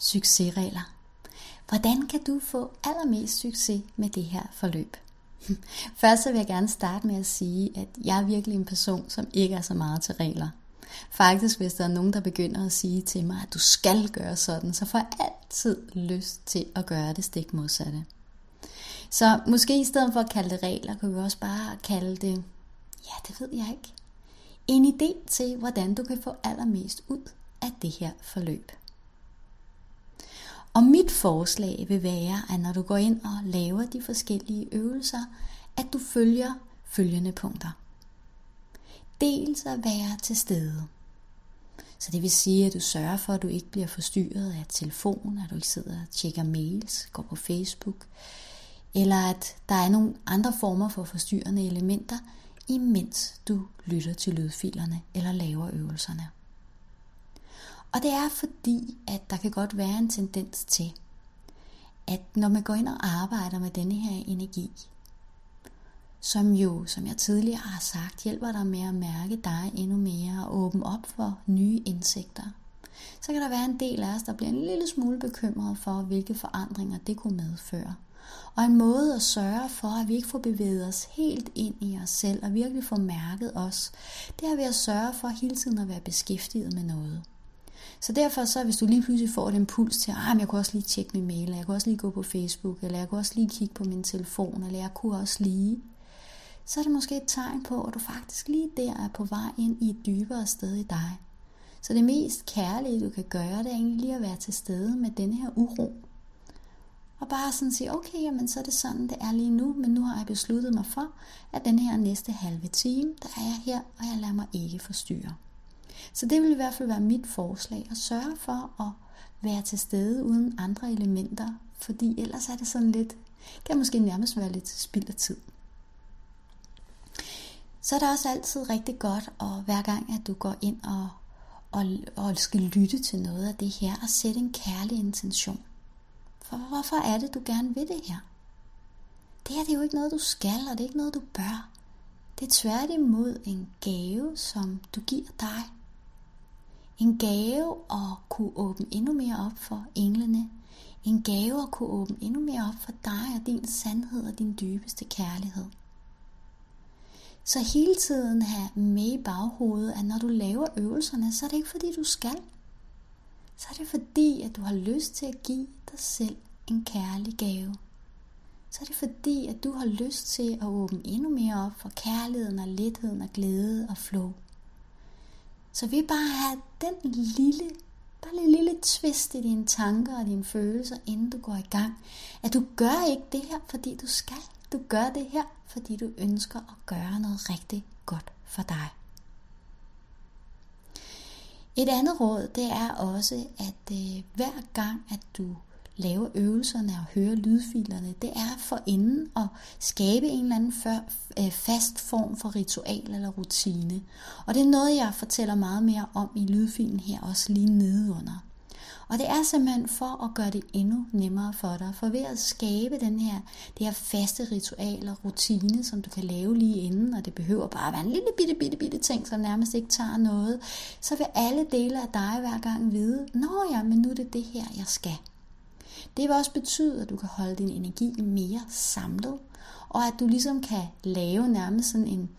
succesregler. Hvordan kan du få allermest succes med det her forløb? Først så vil jeg gerne starte med at sige, at jeg er virkelig en person, som ikke er så meget til regler. Faktisk, hvis der er nogen, der begynder at sige til mig, at du skal gøre sådan, så får jeg altid lyst til at gøre det stik modsatte. Så måske i stedet for at kalde det regler, kunne vi også bare kalde det, ja, det ved jeg ikke, en idé til, hvordan du kan få allermest ud af det her forløb. Og mit forslag vil være, at når du går ind og laver de forskellige øvelser, at du følger følgende punkter. Dels at være til stede. Så det vil sige, at du sørger for, at du ikke bliver forstyrret af telefon, at du ikke sidder og tjekker mails, går på Facebook, eller at der er nogle andre former for forstyrrende elementer, imens du lytter til lydfilerne eller laver øvelserne. Og det er fordi, at der kan godt være en tendens til, at når man går ind og arbejder med denne her energi, som jo, som jeg tidligere har sagt, hjælper dig med at mærke dig endnu mere og åbne op for nye indsigter, så kan der være en del af os, der bliver en lille smule bekymret for, hvilke forandringer det kunne medføre. Og en måde at sørge for, at vi ikke får bevæget os helt ind i os selv og virkelig får mærket os, det er ved at sørge for hele tiden at være beskæftiget med noget. Så derfor så, hvis du lige pludselig får et impuls til, ah, at jeg kunne også lige tjekke min mail, eller jeg kunne også lige gå på Facebook, eller jeg kunne også lige kigge på min telefon, eller jeg kunne også lige, så er det måske et tegn på, at du faktisk lige der er på vej ind i et dybere sted i dig. Så det mest kærlige, du kan gøre, det er egentlig lige at være til stede med denne her uro. Og bare sådan sige, okay, jamen så er det sådan, det er lige nu, men nu har jeg besluttet mig for, at den her næste halve time, der er jeg her, og jeg lader mig ikke forstyrre. Så det vil i hvert fald være mit forslag, at sørge for at være til stede uden andre elementer, fordi ellers er det sådan lidt, kan måske nærmest være lidt spild af tid. Så er det også altid rigtig godt, og hver gang at du går ind og, og, og skal lytte til noget af det her, og sætte en kærlig intention. For hvorfor er det, du gerne vil det her? Det her det er jo ikke noget, du skal, og det er ikke noget, du bør. Det er tværtimod en gave, som du giver dig en gave at kunne åbne endnu mere op for englene. En gave at kunne åbne endnu mere op for dig og din sandhed og din dybeste kærlighed. Så hele tiden have med i baghovedet, at når du laver øvelserne, så er det ikke fordi du skal. Så er det fordi, at du har lyst til at give dig selv en kærlig gave. Så er det fordi, at du har lyst til at åbne endnu mere op for kærligheden og letheden og glæde og flow. Så vi bare have den lille, bare en lille twist i dine tanker og dine følelser, inden du går i gang. At du gør ikke det her, fordi du skal. Du gør det her, fordi du ønsker at gøre noget rigtig godt for dig. Et andet råd, det er også, at øh, hver gang, at du lave øvelserne og høre lydfilerne, det er for inden at skabe en eller anden før, øh, fast form for ritual eller rutine. Og det er noget, jeg fortæller meget mere om i lydfilen her, også lige nedenunder. Og det er simpelthen for at gøre det endnu nemmere for dig. For ved at skabe den her, det her faste ritual og rutine, som du kan lave lige inden, og det behøver bare at være en lille bitte, bitte, bitte ting, som nærmest ikke tager noget, så vil alle dele af dig hver gang vide, nå ja, men nu er det det her, jeg skal. Det vil også betyde, at du kan holde din energi mere samlet, og at du ligesom kan lave nærmest sådan en,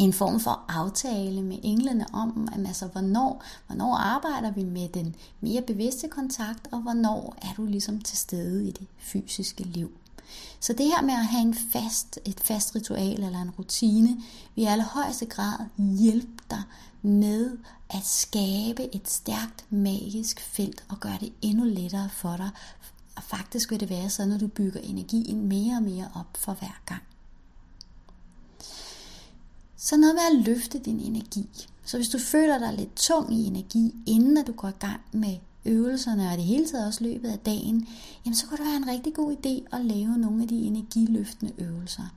en form for aftale med englene om, at altså, hvornår, hvornår arbejder vi med den mere bevidste kontakt, og hvornår er du ligesom til stede i det fysiske liv. Så det her med at have en fast, et fast ritual eller en rutine, vil i allerhøjeste grad hjælpe dig med at skabe et stærkt magisk felt og gøre det endnu lettere for dig og faktisk vil det være sådan, at du bygger energien mere og mere op for hver gang. Så noget med at løfte din energi. Så hvis du føler dig lidt tung i energi, inden at du går i gang med øvelserne og det hele taget også løbet af dagen, jamen så kunne det være en rigtig god idé at lave nogle af de energiløftende øvelser.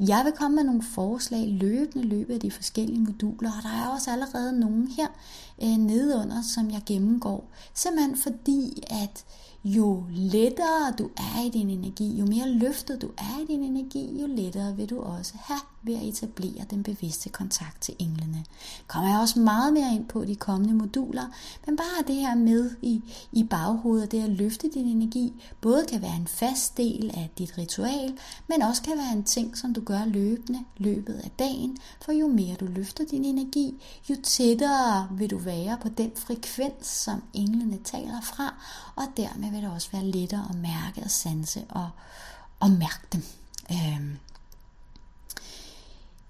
Jeg vil komme med nogle forslag løbende løbet af de forskellige moduler, og der er også allerede nogle her øh, nedunder, som jeg gennemgår. Simpelthen fordi, at jo lettere du er i din energi, jo mere løftet du er i din energi, jo lettere vil du også have ved at etablere den bevidste kontakt til englene. Kommer jeg også meget mere ind på de kommende moduler, men bare det her med i, i baghovedet, det at løfte din energi, både kan være en fast del af dit ritual, men også kan være en ting, som du gør løbende løbet af dagen, for jo mere du løfter din energi, jo tættere vil du være på den frekvens, som englene taler fra, og dermed vil det også være lettere at mærke og sanse og, og mærke dem. Øhm.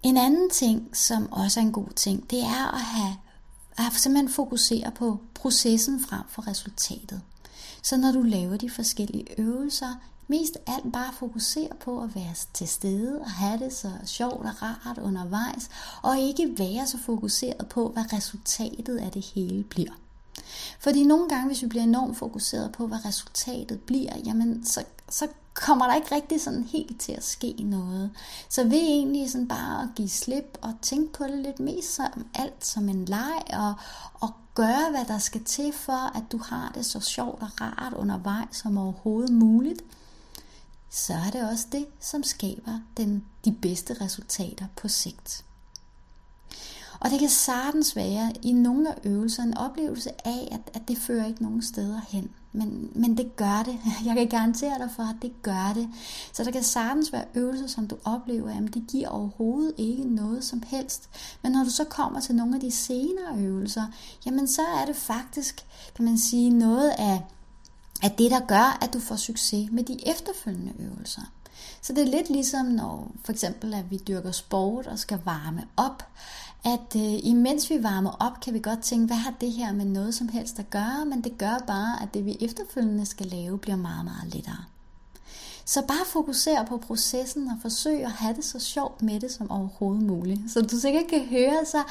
En anden ting, som også er en god ting, det er at have at simpelthen fokusere på processen frem for resultatet. Så når du laver de forskellige øvelser, mest alt bare fokusere på at være til stede og have det så sjovt og rart undervejs, og ikke være så fokuseret på, hvad resultatet af det hele bliver. Fordi nogle gange, hvis vi bliver enormt fokuseret på, hvad resultatet bliver, jamen så, så kommer der ikke rigtig sådan helt til at ske noget. Så ved egentlig sådan bare at give slip og tænke på det lidt mest som alt som en leg og, og gøre, hvad der skal til for, at du har det så sjovt og rart undervejs som overhovedet muligt, så er det også det, som skaber den, de bedste resultater på sigt. Og det kan sagtens være i nogle af øvelserne en oplevelse af, at, at det fører ikke nogen steder hen. Men, men det gør det. Jeg kan garantere dig for, at det gør det. Så der kan sagtens være øvelser, som du oplever, at det giver overhovedet ikke noget som helst. Men når du så kommer til nogle af de senere øvelser, jamen så er det faktisk, kan man sige, noget af, er det, der gør, at du får succes med de efterfølgende øvelser. Så det er lidt ligesom, når for eksempel, at vi dyrker sport og skal varme op, at øh, imens vi varmer op, kan vi godt tænke, hvad har det her med noget som helst at gøre, men det gør bare, at det vi efterfølgende skal lave, bliver meget, meget lettere. Så bare fokuser på processen og forsøg at have det så sjovt med det som overhovedet muligt. Så du sikkert kan høre, så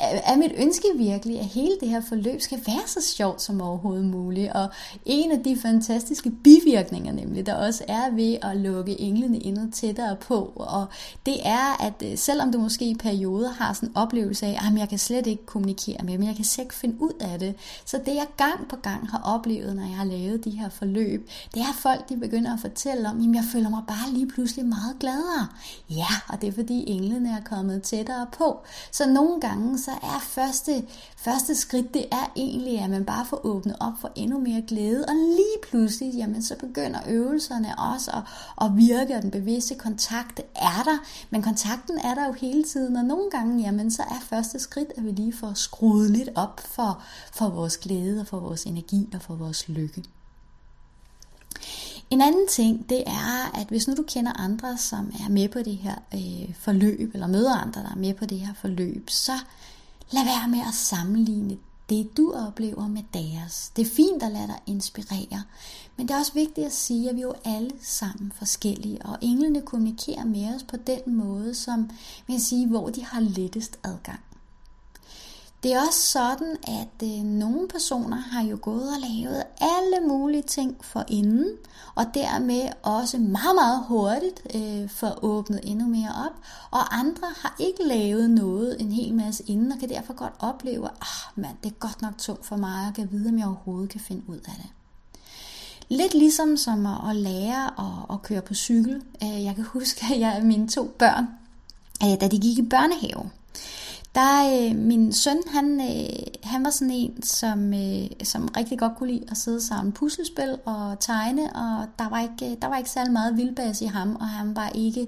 er mit ønske virkelig, at hele det her forløb skal være så sjovt som overhovedet muligt. Og en af de fantastiske bivirkninger nemlig, der også er ved at lukke englene endnu tættere på, og det er, at øh, selvom du måske i perioder har sådan en oplevelse af, at jeg kan slet ikke kommunikere med dem, jeg kan slet ikke finde ud af det. Så det jeg gang på gang har oplevet, når jeg har lavet de her forløb, det er at folk de begynder at fortælle fortælle om, at jeg føler mig bare lige pludselig meget gladere. Ja, og det er fordi englene er kommet tættere på. Så nogle gange så er første, første skridt, det er egentlig, at man bare får åbnet op for endnu mere glæde. Og lige pludselig, jamen så begynder øvelserne også at, at virke, og den bevidste kontakt er der. Men kontakten er der jo hele tiden, og nogle gange, jamen så er første skridt, at vi lige får skruet lidt op for, for vores glæde og for vores energi og for vores lykke. En anden ting, det er, at hvis nu du kender andre, som er med på det her øh, forløb, eller møder andre, der er med på det her forløb, så lad være med at sammenligne det, du oplever med deres. Det er fint at lade dig inspirere, men det er også vigtigt at sige, at vi er jo alle sammen forskellige, og englene kommunikerer med os på den måde, som vil sige, hvor de har lettest adgang. Det er også sådan, at øh, nogle personer har jo gået og lavet alle mulige ting for inden, og dermed også meget, meget hurtigt øh, får åbnet endnu mere op, og andre har ikke lavet noget en hel masse inden, og kan derfor godt opleve, at ah, man, det er godt nok tungt for mig, at kan vide, om jeg overhovedet kan finde ud af det. Lidt ligesom som at, at lære at, at køre på cykel. Øh, jeg kan huske, at jeg mine to børn, øh, da de gik i børnehave, der, øh, min søn, han, øh, han var sådan en, som, øh, som rigtig godt kunne lide at sidde sammen puslespil og tegne, og der var ikke, øh, der var ikke særlig meget vildbas i ham, og han var ikke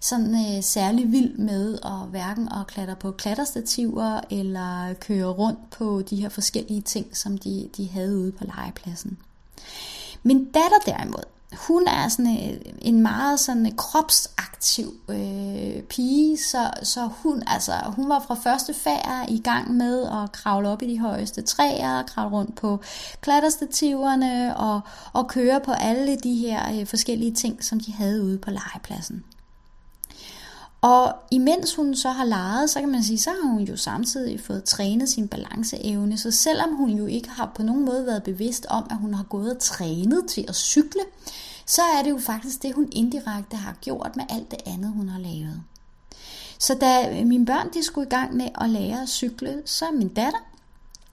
sådan øh, særlig vild med at hverken at klatre på klatterstativer, eller køre rundt på de her forskellige ting, som de, de havde ude på legepladsen. Min datter derimod, hun er sådan en, en meget sådan øh, kropsaktiv øh, pige, så, så hun, altså, hun var fra første færd i gang med at kravle op i de højeste træer, kravle rundt på klatterstativerne og, og køre på alle de her øh, forskellige ting, som de havde ude på legepladsen. Og imens hun så har leget, så kan man sige, så har hun jo samtidig fået trænet sin balanceevne. Så selvom hun jo ikke har på nogen måde været bevidst om, at hun har gået og trænet til at cykle, så er det jo faktisk det, hun indirekte har gjort med alt det andet, hun har lavet. Så da mine børn de skulle i gang med at lære at cykle, så min datter,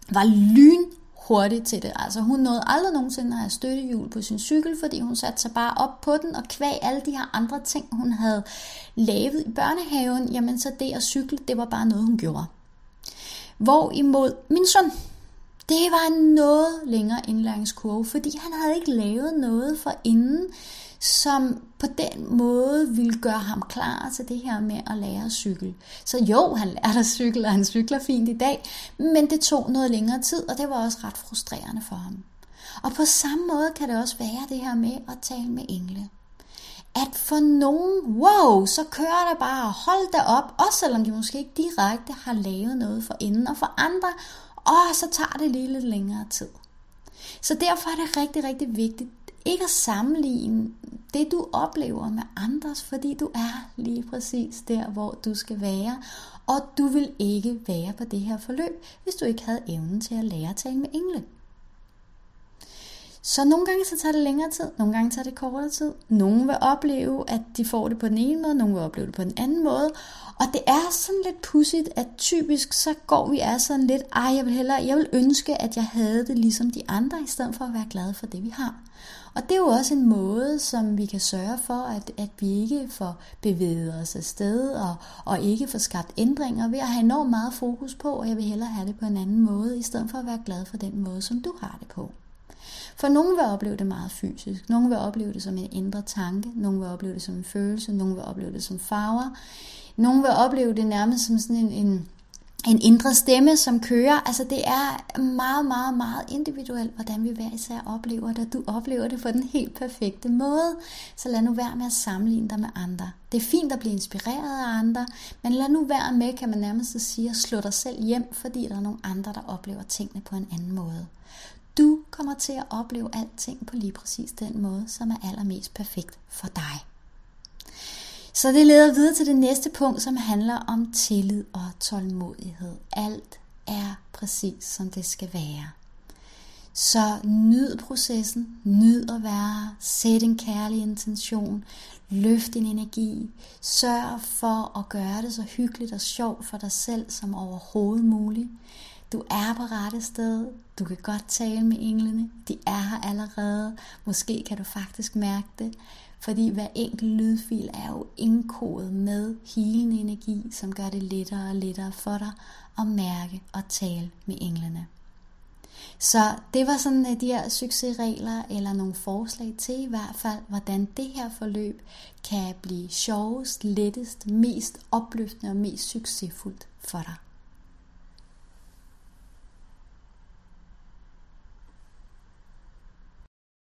var lyn hurtigt til det. Altså hun nåede aldrig nogensinde at have støttehjul på sin cykel, fordi hun satte sig bare op på den og kvæg alle de her andre ting, hun havde lavet i børnehaven, jamen så det at cykle, det var bare noget, hun gjorde. Hvorimod min søn, det var en noget længere indlæringskurve, fordi han havde ikke lavet noget for inden, som på den måde ville gøre ham klar til det her med at lære at cykle. Så jo, han lærte at cykle, og han cykler fint i dag, men det tog noget længere tid, og det var også ret frustrerende for ham. Og på samme måde kan det også være det her med at tale med engle. At for nogen, wow, så kører der bare, hold da op, også selvom de måske ikke direkte har lavet noget for inden, og for andre, åh, så tager det lige lidt længere tid. Så derfor er det rigtig, rigtig vigtigt, ikke at sammenligne det, du oplever med andres, fordi du er lige præcis der, hvor du skal være. Og du vil ikke være på det her forløb, hvis du ikke havde evnen til at lære at tale med engle. Så nogle gange så tager det længere tid, nogle gange tager det kortere tid. Nogle vil opleve, at de får det på den ene måde, nogle vil opleve det på den anden måde. Og det er sådan lidt pudsigt, at typisk så går vi af sådan lidt, ej jeg vil hellere, jeg vil ønske, at jeg havde det ligesom de andre, i stedet for at være glad for det vi har. Og det er jo også en måde, som vi kan sørge for, at, at vi ikke får bevæget os afsted, og, og ikke får skabt ændringer ved at have enormt meget fokus på, og jeg vil hellere have det på en anden måde, i stedet for at være glad for den måde, som du har det på. For nogen vil opleve det meget fysisk, nogen vil opleve det som en indre tanke, nogen vil opleve det som en følelse, nogen vil opleve det som farver, nogen vil opleve det nærmest som sådan en, en en indre stemme, som kører. Altså det er meget, meget, meget individuelt, hvordan vi hver især oplever det, og du oplever det på den helt perfekte måde. Så lad nu være med at sammenligne dig med andre. Det er fint at blive inspireret af andre, men lad nu være med, kan man nærmest sige, at slå dig selv hjem, fordi der er nogle andre, der oplever tingene på en anden måde. Du kommer til at opleve alting på lige præcis den måde, som er allermest perfekt for dig. Så det leder videre til det næste punkt, som handler om tillid og tålmodighed. Alt er præcis som det skal være. Så nyd processen, nyd at være, sæt en kærlig intention, løft din energi, sørg for at gøre det så hyggeligt og sjovt for dig selv som overhovedet muligt. Du er på rette sted, du kan godt tale med englene, de er her allerede, måske kan du faktisk mærke det. Fordi hver enkelt lydfil er jo indkodet med helende energi, som gør det lettere og lettere for dig at mærke og tale med englene. Så det var sådan øh, de her succesregler, eller nogle forslag til i hvert fald, hvordan det her forløb kan blive sjovest, lettest, mest opløftende og mest succesfuldt for dig.